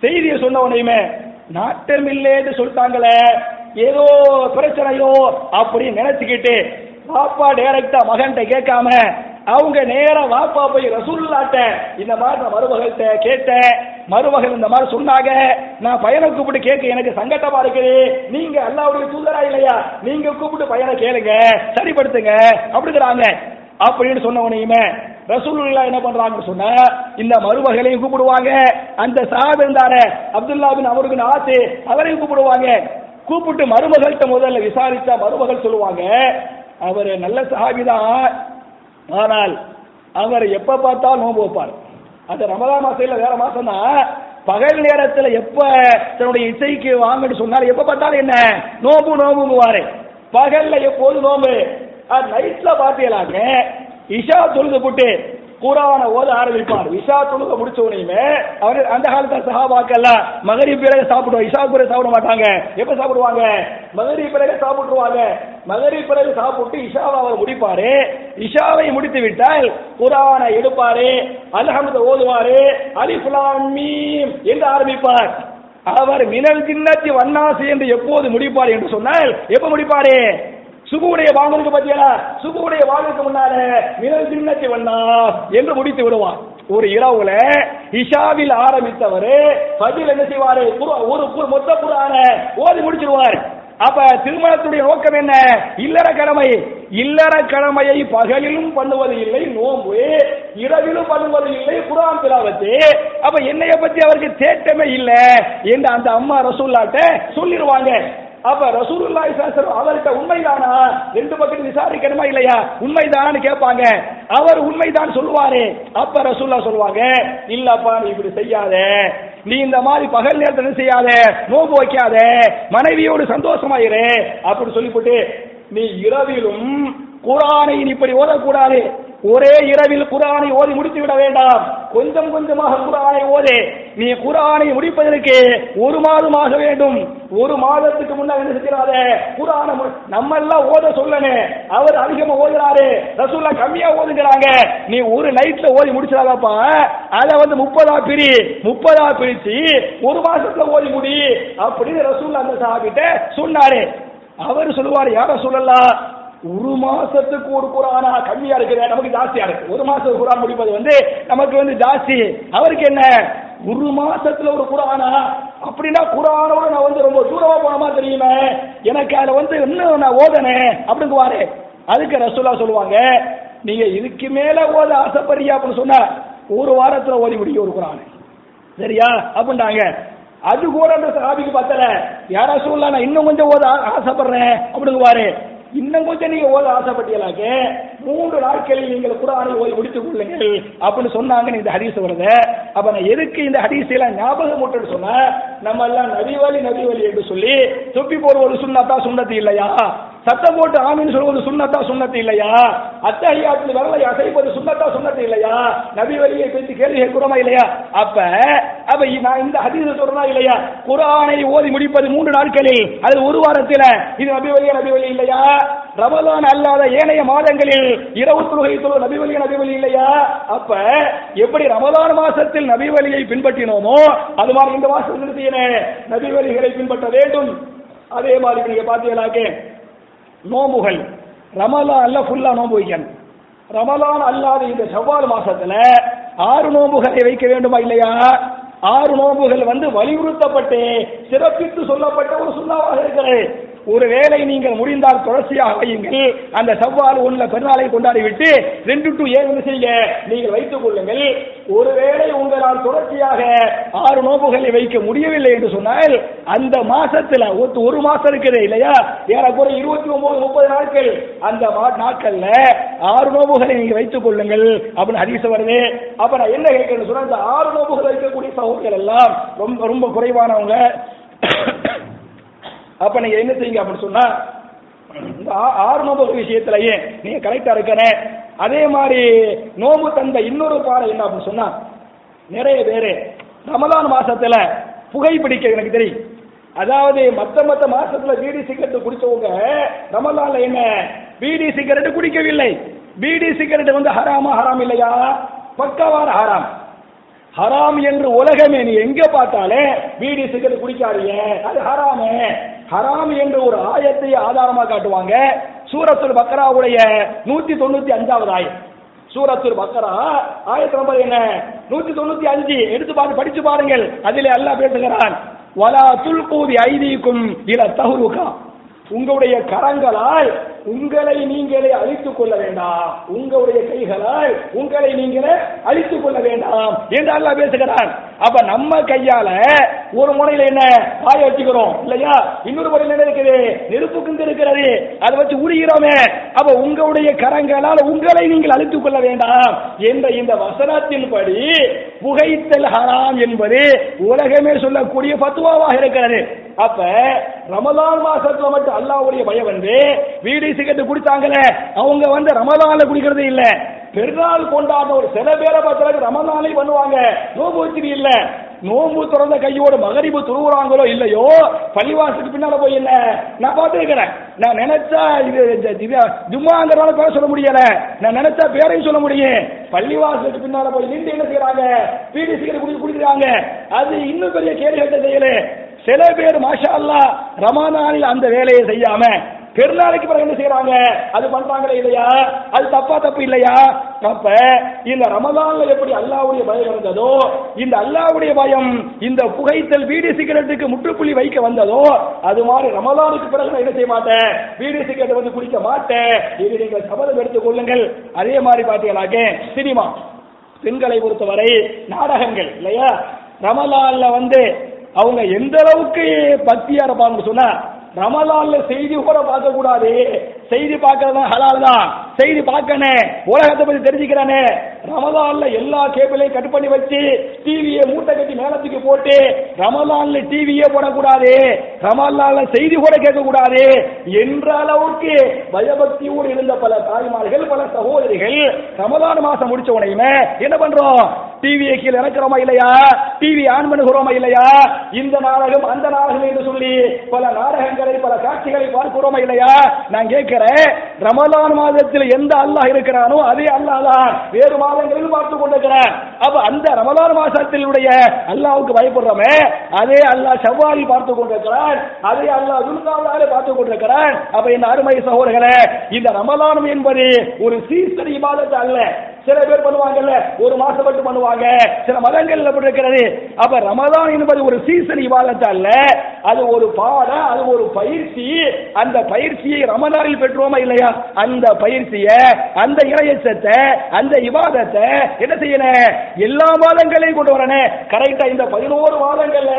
செய்தியை சொன்ன உடனேயுமே நாட்டம் இல்லைன்னு சொல்லிட்டாங்களே. ஏதோ பிரச்சனையோ அப்படின்னு நினைச்சுக்கிட்டு பாப்பா டைரக்டா மகன்கிட்ட கேட்காம அவங்க நேரம் வாப்பா போய் ரசூல்லாட்ட இந்த மாதிரி நான் மருமகள்கிட்ட கேட்டேன். மருமகள் இந்த மாதிரி சொன்னாங்க. நான் பையனை கூப்பிட்டு கேட்க எனக்கு சங்கட்டமா இருக்குது. நீங்க அல்லாவுடைய தூதரா இல்லையா? நீங்க கூப்பிட்டு பையனை கேளுங்க. சரிப்படுத்துங்க. அப்படிங்கிறாங்க. அப்படின்னு சொன்ன ரசூலுல்லா என்ன பண்றாங்கன்னு சொன்ன இந்த மருமகளையும் கூப்பிடுவாங்க. அந்த சாப் இருந்தார அப்துல்லா பின் அவருக்கு ஆசை அவரையும் கூப்பிடுவாங்க. கூப்பிட்டு மருமகள்கிட்ட முதல்ல விசாரிச்சா மருமகள் சொல்லுவாங்க அவர் நல்ல சஹாபி தான். ஆனால் அவர் எப்ப பார்த்தாலும் நோன்பு வைப்பார். அந்த ரமதான் மாசம் வேற மாசம் தான் பகல் நேரத்துல எப்ப தன்னுடைய இசைக்கு வாங்கன்னு சொன்னாலும் எப்ப பார்த்தாலும் என்ன? நோம்பு நோம்புங்குவாரு பகல்ல எப்போது நோம்பு அது நைட்ல பாத்தீங்களாங்க இஷா தொழுது போட்டு குரான ஓத ஆரம்பிப்பார் இஷா தொழுக முடிச்ச உடனேயுமே அவர் அந்த காலத்துல சஹாபாக்கெல்லாம் மகரி பிறகு சாப்பிடுவாங்க. இஷா பிறகு சாப்பிட மாட்டாங்க. எப்ப சாப்பிடுவாங்க? மகரி பிறகு சாப்பிட்டுருவாங்க. மகரி பிறகு சாப்பிட்டு இஷாவை அவர் முடிப்பாரு. இஷாவை முடித்து விட்டால் குரானை எடுப்பாரு அல்ஹம்து ஓதுவாரு அலிஃப்லாம் என்று ஆரம்பிப்பார். அவர் மினல் ஜின்னத்தி வண்ணாசி என்று எப்போது முடிப்பார் என்று சொன்னால் எப்ப முடிப்பாரு? சுபுடைய வாங்கலுக்கு பத்தியா சுபுடைய வாங்கலுக்கு முன்னால மினல் ஜின்னத்தி என்று முடித்து விடுவான். ஒரு இரவுல இஷாவில் ஆரம்பித்தவர் பதில் என்ன செய்வாரு? ஒரு கு- மொத்த குரான ஓதி முடிச்சிருவார். அப்ப திருமணத்துடைய நோக்கம் என்ன? இல்லற கடமை இல்லற கடமையை பகலிலும் பண்ணுவது இல்லை நோம்பு இரவிலும் பண்ணுவது இல்லை குரான் திலாவத்து. அப்ப என்னைய பத்தி அவருக்கு தேட்டமே இல்லை என்று அந்த அம்மா ரசூல்லாட்ட சொல்லிடுவாங்க அப்ப ரசூலுல்லாஹி ஸல்லல்லாஹு அவர்கிட்ட உண்மைதானா? ரெண்டு பக்கத்து விசாரிக்கணுமா இல்லையா? உண்மைதானான்னு கேட்பாங்க. அவர் உண்மைதான் சொல்லுவாரு. அப்ப ரசூல்லா சொல்லுவாங்க இல்லப்பா நீ இப்படி செய்யாத. நீ இந்த மாதிரி பகல் நேரத்தில் செய்யாத? நோம்பு வைக்காத. மனைவியோடு சந்தோஷமாயிரு அப்படின்னு சொல்லிவிட்டு நீ இரவிலும் குரானை இப்படி ஓதக்கூடாது. ஒரே இரவில் குரானை ஓதி முடித்து விட வேண்டாம். கொஞ்சம் கொஞ்சமாக குரானை ஓதே. நீ குரானை முடிப்பதற்கு ஒரு மாதம் ஆக வேண்டும். ஒரு மாதத்துக்கு முன்னாடி என்ன குரான குரானை மு- நம்ம எல்லாம் ஓத சொல்லணும் அவர் அதிகமா ஓதுறாரு. ரசூல்லா கம்மியா ஓதுங்கிறாங்க நீ ஒரு நைட்ல ஓதி முடிச்சிடாதப்பா. அதை வந்து முப்பதா பிரி முப்பதா பிரிச்சு ஒரு மாசத்துல ஓதி முடி அப்படின்னு ரசூல்லா அந்த சாஹிட்ட சொன்னாரு. அவர் சொல்லுவார் யார சொல்லலாம் ஒரு மாசத்துக்கு ஒரு குரானா கம்மியா இருக்குது நமக்கு ஜாஸ்தியா இருக்கு. ஒரு மாசத்துக்கு குரான் முடிப்பது வந்து நமக்கு வந்து ஜாஸ்தி. அவருக்கு என்ன? ஒரு மாசத்துல ஒரு குரானா? அப்படின்னா குரானோட நான் வந்து ரொம்ப தூரமா போனமா தெரியுமே. எனக்கு அதை வந்து இன்னும் நான் ஓதனேன் அப்படிங்குவாரு. அதுக்கு ரசூலா சொல்லுவாங்க நீங்க இதுக்கு மேல ஓத ஆசைப்படுறியா அப்படின்னு சொன்னா ஒரு வாரத்துல ஓதி முடியும் ஒரு குரான். சரியா? அப்படின்ட்டாங்க. அது கூட அந்த சாபிக்கு பத்தல. யாரா சொல்லலாம் நான் இன்னும் கொஞ்சம் ஓத ஆசைப்படுறேன் அப்படிங்குவாரு. இன்னும் கொஞ்சம் நீங்க ஓத ஆசைப்பட்டீங்களாக்க மூன்று நாட்களில் நீங்கள் குரானை ஓய் முடித்துக் கொள்ளுங்கள் அப்படின்னு சொன்னாங்க இந்த ஹதீஸ் வருது. அப்ப நான் எதுக்கு இந்த ஹதீஸ் எல்லாம் ஞாபகம் மட்டும் சொன்னா நம்ம எல்லாம் நபிவழி நபிவழி என்று சொல்லி தொப்பி போடுவது சுண்ணத்தா சுண்ணத்து இல்லையா? சத்தம் போட்டு ஆமின்னு சொல்வது சுண்ணத்தா சுண்ணத்து இல்லையா? அத்தகையாத்தில் வரலை அசைப்பது சுண்ணத்தா சுண்ணத்து இல்லையா? நபி வழியை பேசி கேள்வி கேட்கிறோமா இல்லையா? அப்ப அப்ப நான் இந்த ஹதீஸ் சொல்றா இல்லையா? குரானை ஓதி முடிப்பது மூன்று நாட்களில் அது ஒரு வாரத்தில். இது நபி வழியா நபி வழி இல்லையா? ரமலான் அல்லாத ஏனைய மாதங்களில் இரவு தொழுகை தொழு நபி வழியா நபி வழி இல்லையா? அப்ப எப்படி ரமலான் மாசத்தில் நபி வழியை பின்பற்றினோமோ அது மாதிரி இந்த மாசத்தில் என்ன செய்யணும் பின்பற்ற வேண்டும். அதே மாதிரி நீங்க பாத்தீங்கன்னாக்கே நோம்புகள். ரமலான் அல்ல ஃபுல்லா நோம்பு வைக்கணும். ரமலான் அல்லாத இந்த செவ்வால் மாசத்துல ஆறு நோம்புகளை வைக்க வேண்டுமா இல்லையா? ஆறு நோம்புகள் வந்து வலியுறுத்தப்பட்டு சிறப்பித்து சொல்லப்பட்ட ஒரு சுண்ணாவாக இருக்கிறது. ஒருவேளை நீங்கள் முடிந்தால் தொடர்ச்சியாக வையுங்கள். அந்த செவ்வாறு ஒன்றுல பெருநாளை கொண்டாடி விட்டு ரெண்டு டு ஏழு செய்ய நீங்கள் வைத்துக் கொள்ளுங்கள். ஒருவேளை உங்களால் தொடர்ச்சியாக ஆறு நோம்புகளை வைக்க முடியவில்லை என்று சொன்னால் அந்த மாசத்துல ஒரு ஒரு மாசம் இருக்குது இல்லையா? ஏறக்குறை இருபத்தி ஒன்பது முப்பது நாட்கள். அந்த மா- நாட்கள்ல ஆறு நோம்புகளை நீங்க வைத்துக் கொள்ளுங்கள் அப்படின்னு ஹரிச வருது. அப்ப நான் என்ன கேட்கணும் சொன்னா இந்த ஆறு நோம்புகள் வைக்கக்கூடிய சகோதரர்கள் எல்லாம் ரொம்ப ரொம்ப குறைவானவங்க. அப்ப நீங்க என்ன செய்யுங்க அப்படின்னு சொன்னா இந்த ஆ- ஆறு நோம்பு விஷயத்திலேயே நீங்க கரெக்டா இருக்கனே. அதே மாதிரி நோம்பு தந்த இன்னொரு பாடம் என்ன அப்படின்னு சொன்னா நிறைய பேரு ரமலான் மாசத்துல புகைப்பிடிக்க எனக்கு தெரியும். அதாவது மத்த மத்த மாசத்துல பீடி சிகரெட் குடிச்சவங்க ரமலான்ல என்ன? பீடி சிகரெட் குடிக்கவில்லை. பீடி சிகரெட் வந்து ஹராமா ஹராம் இல்லையா? பக்கவான ஹராம். ஹராம் என்று உலகமே நீ எங்க பார்த்தாலே பீடி சிகரெட் குடிக்காதீங்க. அது ஹராமே. ஹராம் என்று ஒரு ஆயத்தை ஆதாரமா காட்டுவாங்க. சூரத்துல் பக்ராவுடைய நூத்தி தொண்ணூத்தி அஞ்சாவது ஆயம். சூரத்துல் பக்ரா ஆயத்து நம்பர் என்ன? நூத்தி தொண்ணூத்தி அஞ்சு. எடுத்து பார்த்து படிச்சு பாருங்கள். அதிலே அல்லாஹ் பேசுகிறான். வலா துல்கூதி ஐதீக்கும் இல தஹுருகா. உங்களுடைய கரங்களால் உங்களை நீங்களே அழித்துக் கொள்ள வேண்டாம். உங்களுடைய கைகளால் உங்களை நீங்களே அழித்துக் கொள்ள வேண்டாம். என்று அல்லாஹ் பேசுகிறான். அப்ப நம்ம கையால ஒரு முனையில என்ன? வாய வச்சுக்கிறோம். இல்லையா? இன்னொரு முறையில் என்ன இருக்குது? நெருப்பு இருக்கிறது. அதை வச்சு உரிகிறோமே அப்ப உங்களுடைய கரங்களால் உங்களை நீங்கள் அழித்துக் கொள்ள வேண்டாம் என்ற இந்த வசனத்தின்படி புகைத்தல் ஹராம் என்பது உலகமே சொல்லக்கூடிய பத்துவாவாக இருக்கிறது. அப்ப ரமலான் மாசத்துல மட்டும் அல்லாஹ்வுடைய பயம் வந்து வீடு சிகரெட் குடித்தாங்களே அவங்க வந்து ரமலான்ல குடிக்கிறதே இல்லை. பெருநாள் கொண்டாடுற ஒரு சில பேரை பார்த்தாலும் ரமலானே பண்ணுவாங்க. நோம்பு வச்சிரு இல்ல. நோம்பு திறந்த கையோட மகரிபு துருவுறாங்களோ இல்லையோ? பள்ளிவாசலுக்கு பின்னால போய் என்ன? நான் பார்த்துருக்கிறேன். நான் நினைச்சா இது ஜும்மாங்கிறனால பேர சொல்ல முடியல. நான் நினைச்சா பேரையும் சொல்ல முடியும். பள்ளிவாசலுக்கு பின்னால போய் நின்று என்ன செய்யறாங்க பீடி சிகரெட் குடி குடிக்கிறாங்க. அது இன்னும் பெரிய கேள்வி கேட்ட செயலு சில பேர் மாஷா அல்லா ரமலானில் அந்த வேலையை செய்யாம பெருநாளைக்கு பிறகு என்ன செய்யறாங்க அது பண்றாங்களே இல்லையா? அது தப்பா தப்பு இல்லையா? அப்ப இந்த ரமதான்ல எப்படி அல்லாவுடைய பயம் இருந்ததோ இந்த அல்லாஹ்வுடைய பயம் இந்த புகைத்தல் வீடு சிகரெட்டுக்கு முற்றுப்புள்ளி வைக்க வந்ததோ அது மாதிரி ரமதானுக்கு பிறகு நான் என்ன செய்ய மாட்டேன்? வீடு சிகரெட் வந்து குடிக்க மாட்டேன். இது நீங்கள் சபதம் எடுத்துக் கொள்ளுங்கள். அதே மாதிரி பாத்தீங்களாக்க சினிமா. பெண்களை பொறுத்தவரை நாடகங்கள் இல்லையா? ரமலான்ல வந்து அவங்க எந்த அளவுக்கு பக்தியா இருப்பாங்கன்னு சொன்னா ரமலான்ல செய்தி கூட பார்க்க கூடாது செய்தி பார்க்கறது ஹலால் தான் செய்தி பார்க்கணும் உலகத்தை பத்தி தெரிஞ்சுக்கிறானே. ரமதான்ல எல்லா கேபிளையும் கட் பண்ணி வச்சு டிவியை மூட்டை கட்டி மேலத்துக்கு போட்டு ரமலான்ல டிவியே போடக்கூடாது. ரமலான்ல செய்தி கூட கேட்க கூடாது என்ற அளவுக்கு பயபக்தியோடு இருந்த பல தாய்மார்கள் பல சகோதரிகள் ரமலான் மாசம் முடிச்ச உடனே என்ன பண்றோம்? டிவியை கீழே இறக்குறோமா இல்லையா? டிவி ஆன் பண்ணுகிறோமா இல்லையா? இந்த நாடகம் அந்த நாடகம் என்று சொல்லி பல நாடகங்களை பல காட்சிகளை பார்க்கிறோமா இல்லையா? நான் கேட்கிறேன். ரமலான் மாதத்தில் எந்த அல்லாஹ் இருக்கிறானோ அதே அல்லாஹ் தான். வேறு மாதங்களில் பார்த்து கொண்டிருக்கிறான் அப்ப அந்த ரமலான் மாசத்தினுடைய அல்லாவுக்கு பயப்படுறோமே அதே அல்லாஹ் செவ்வாயில் பார்த்து கொண்டிருக்கிறான் அதே அல்லாஹ் துல்காவிலே பார்த்து கொண்டிருக்கிறான். அப்ப என் அருமை சகோதரர்களே இந்த ரமலானம் என்பது ஒரு சீசன் இபாதத்து அல்ல. சில பேர் பண்ணுவாங்கல்ல ஒரு மாசம் மட்டும் பண்ணுவாங்க. சில மதங்கள்ல அப்படி இருக்கிறது. அப்ப ரமதான் என்பது ஒரு சீசன் இவாதத்தை அல்ல. அது ஒரு பாடம் அது ஒரு பயிற்சி. அந்த பயிற்சியை ரமதானில் பெற்றோமா இல்லையா? அந்த பயிற்சியை அந்த இறையச்சத்தை அந்த இவாதத்தை என்ன செய்யணும் எல்லா மாதங்களையும் கொண்டு வரணும் கரெக்டா இந்த பதினோரு மாதங்கள்ல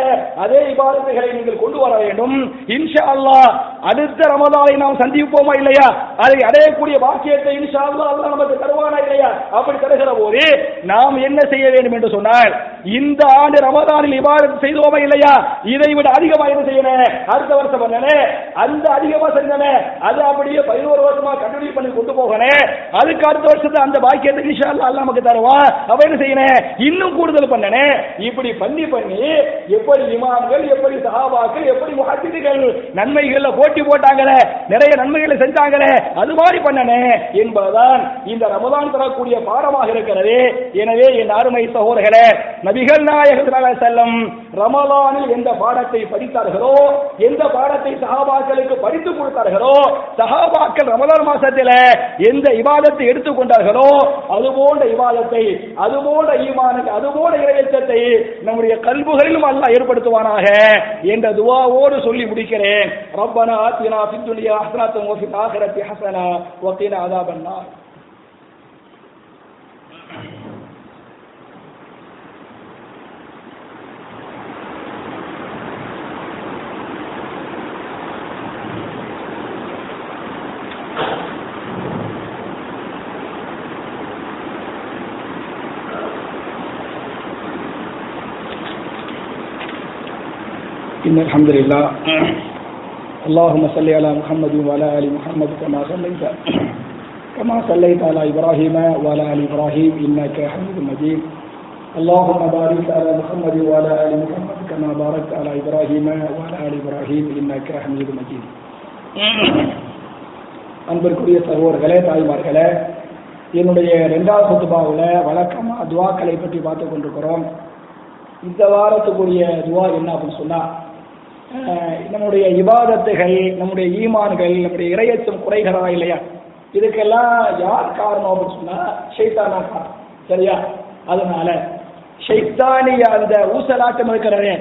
அதே இபாதத்துகளை நீங்கள் கொண்டு வர வேண்டும். இன்ஷா அல்லாஹ் அடுத்த ரமதானை நாம் சந்திப்போமா இல்லையா? அதை அடையக்கூடிய பாக்கியத்தை இன்ஷா அல்லாஹ் அல்லாஹ் நமக்கு தருவானா இல்லையா? அப்படி தருகிற போது நாம் என்ன செய்ய வேண்டும் என்று சொன்னால் இந்த ஆண்டு ரமதானில் இபாதத் செய்தோமா இல்லையா? இதை விட அதிகமா என்ன செய்யணும்? அடுத்த வருஷம் பண்ணனே அந்த அதிகமா செஞ்சனே அது அப்படியே பதினோரு வருஷமா கண்டினியூ பண்ணி கொண்டு போகணே அதுக்கு அடுத்த வருஷத்தை அந்த பாக்கியத்தை இன்ஷா அல்லாஹ் நமக்கு தருவான். அவ என்ன செய்யணும்? இன்னும் கூடுதல் பண்ணனே இப்படி பண்ணி பண்ணி எப்படி இமாம்கள் எப்படி சஹாபாக்கள் எப்படி முஹத்திகள் நன்மைகள்ல போட்டி போட்டாங்களே நிறைய நன்மைகளை செஞ்சாங்களே அது மாதிரி பண்ணனே என்பதுதான் இந்த ரமதான் தரக்கூடிய பாடமாக இருக்கிறது. எனவே என் அருமை சகோதரர்களே நபிகள் நாயகர் செல்லம் ரமலானில் எந்த பாடத்தை படித்தார்களோ எந்த பாடத்தை சகாபாக்களுக்கு படித்து கொடுத்தார்களோ சஹாபாக்கள் ரமலான் மாசத்தில் எந்த இவாதத்தை எடுத்துக்கொண்டார்களோ அதுபோன்ற இவாதத்தை அதுபோன்ற ஈமானுக்கு அதுபோன்ற இறையச்சத்தை நம்முடைய கல்புகளிலும் அல்லா ஏற்படுத்துவானாக என்ற துவாவோடு சொல்லி முடிக்கிறேன். ரப்பனா ஆத்தினா பித்துலியா ஹசனாத்தன் ஆகிரத்தி ஹசனா ஒத்தினா அதாபன்னா إن الحمد لله اللهم صل على محمد وعلى آل محمد كما صليت كما صليت على إبراهيم وعلى آل إبراهيم إنك حميد مجيد اللهم بارك على محمد وعلى ال محمد كما باركت على ابراهيم وعلى ال ابراهيم انك حميد مجيد அன்பிற்குரிய சகோதரர்களே தாய்மார்களே என்னுடைய ரெண்டாவது குத்துபாவில் வழக்கமா துவாக்களை பற்றி பார்த்து கொண்டிருக்கிறோம் இந்த வாரத்துக்குரிய துவா என்ன அப்படின்னு சொன்னா அஹ், நம்முடைய இபாதத்துகள் நம்முடைய ஈமான்கள் நம்முடைய இரையச்சம் குறைகிறதா இல்லையா? இதுக்கெல்லாம் யார் காரணம் அப்படின்னு சொன்னா ஷைத்தானா காரணம். சரியா? அதனால ஷைத்தானிய அந்த ஊசலாட்டம் இருக்கிறதே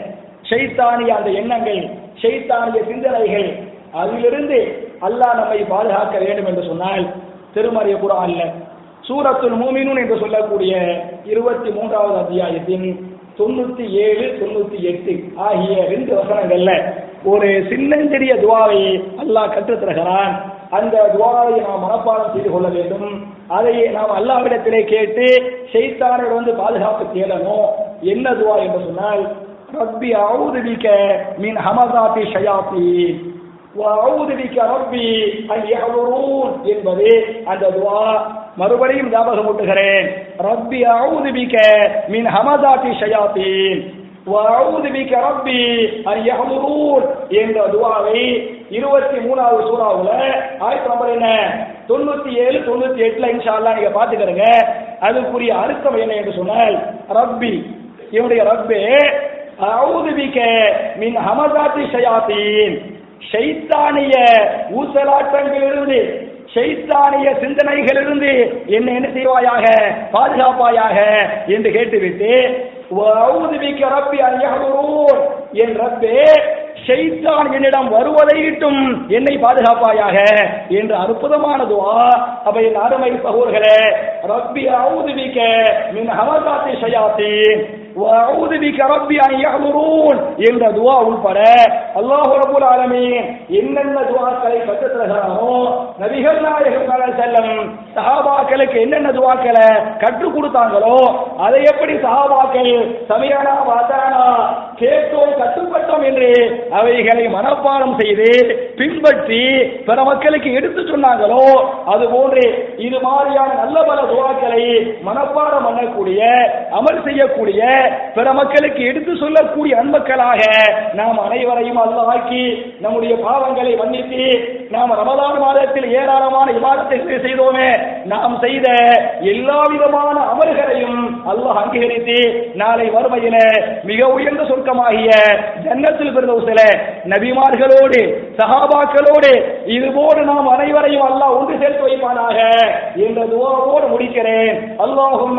ஷைத்தானிய அந்த எண்ணங்கள் ஷைத்தானிய சிந்தனைகள் அதிலிருந்து அல்லாஹ் நம்மை பாதுகாக்க வேண்டும் என்று சொன்னால் திருமறைய குரான்ல சூரத்துல் மூமினூன் என்று சொல்லக்கூடிய இருபத்தி மூன்றாவது அத்தியாயத்தின் தொண்ணூத்தி ஏழு தொண்ணூத்தி எட்டு ஆகிய ரெண்டு வசனங்கள்ல ஒரு சின்னஞ்சிறிய துவாவை அல்லாஹ் கற்றுத் தருகிறான் அந்த துவாவை நாம் மனப்பாடம் செய்து கொள்ள வேண்டும். அதை நாம் அல்லாவிடத்திலே கேட்டு ஷைத்தானிடம் வந்து பாதுகாப்பு தேடணும். என்ன துவா என்று சொன்னால் ரப்பி அவுது மீன் ஹமதாபி ஷயாபி ரப்பி அன் யஹ்துரூன் என்பது அந்த துஆ மறுபடியும் ஞாபகம் ஊட்டுகிறேன். ரப்பி அஊது பிக மின் ஹமதாத்தி ஷயாத்தீன். வஅஊது பிக ரப்பி அன் யஹ்துரூன் என்ற துஆவை இருபத்தி மூணாவது சூறாவுல ஆயிரத்தி நம்பர் என்ன? தொண்ணூத்தி ஏழு தொண்ணூத்தி எட்டுல இன்ஷா அல்லாஹ் நீங்க பாத்துக்கிறங்க அதுக்குரிய அர்த்தம் என்ன என்று சொன்னால் ரப்பி இவனுடைய ரப்பே அவுது பிக மின் ஹமதாத்தி ஷயாத்தீன். ஷைத்தானிய ஊசலாட்டங்களிலிருந்து ஷைத்தானிய சிந்தனைகளிலிருந்து என்ன என்ன செய்வாயாக பாதுகாப்பாயாக என்று கேட்டுவிட்டு என் ரப்பே ஷைத்தான் என்னிடம் வருவதை விட்டும் என்னை பாதுகாப்பாயாக என்று அற்புதமான துவா அப்ப என் அருமை சகோதரர்களே ரப்பி அவுது மின் ஹவசாத்தி ஷயாத்தீன் வஅஊது பிக ரப்பி அன் யஹ்துரூன் என்ற துவா உள்பட அல்லாஹ் ரப்பல் ஆலமீன் என்னென்ன துவாக்களை கற்றுத் தருகிறானோ நபிகள் நாயகம் செல்லம் சஹாபாக்களுக்கு என்னென்ன துவாக்களை கற்றுக் கொடுத்தாங்களோ அதை எப்படி சஹாபாக்கள் சமயனா வாதானா கேட்டோம் கட்டுப்பட்டோம் என்று அவைகளை மனப்பாடம் செய்து பின்பற்றி பிற மக்களுக்கு எடுத்து சொன்னாங்களோ அது போன்று இது மாதிரியான நல்ல பல துவாக்களை மனப்பாடம் பண்ணக்கூடிய அமல் செய்யக்கூடிய பிற மக்களுக்கு எடுத்து சொல்லக்கூடிய அன்பக்களாக நாம் அனைவரையும் அல்லாக்கி ஆக்கி நம்முடைய பாவங்களை மன்னித்து நாம் ரமலான் மாதத்தில் ஏராளமான விவாதத்தை செய்தோமே நாம் செய்த எல்லா விதமான அமல்களையும் அல்லாஹ் அங்கீகரித்து நாளை வறுமையில மிக உயர்ந்த சொர்க்கமாகிய ஜன்னத்தில் பிறந்தவுசில நபிமார்களோடு சஹாபாக்களோடு இதுபோடு நாம் அனைவரையும் அல்லாஹ் ஒன்று சேர்த்து வைப்பானாக என்ற துவாவோடு முடிக்கிறேன். அல்லாஹும்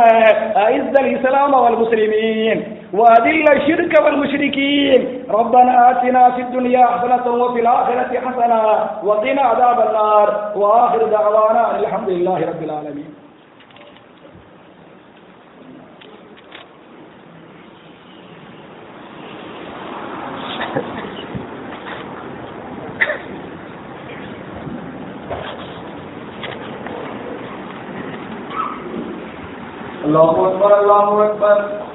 இஸ்லாம் அவல் முஸ்லிமீன். وأذل الشرك والمشركين. ربنا آتنا في الدنيا حسنة وفي الآخرة حسنة وقنا عذاب النار. وآخر دعوانا الحمد لله رب العالمين. الله أكبر الله أكبر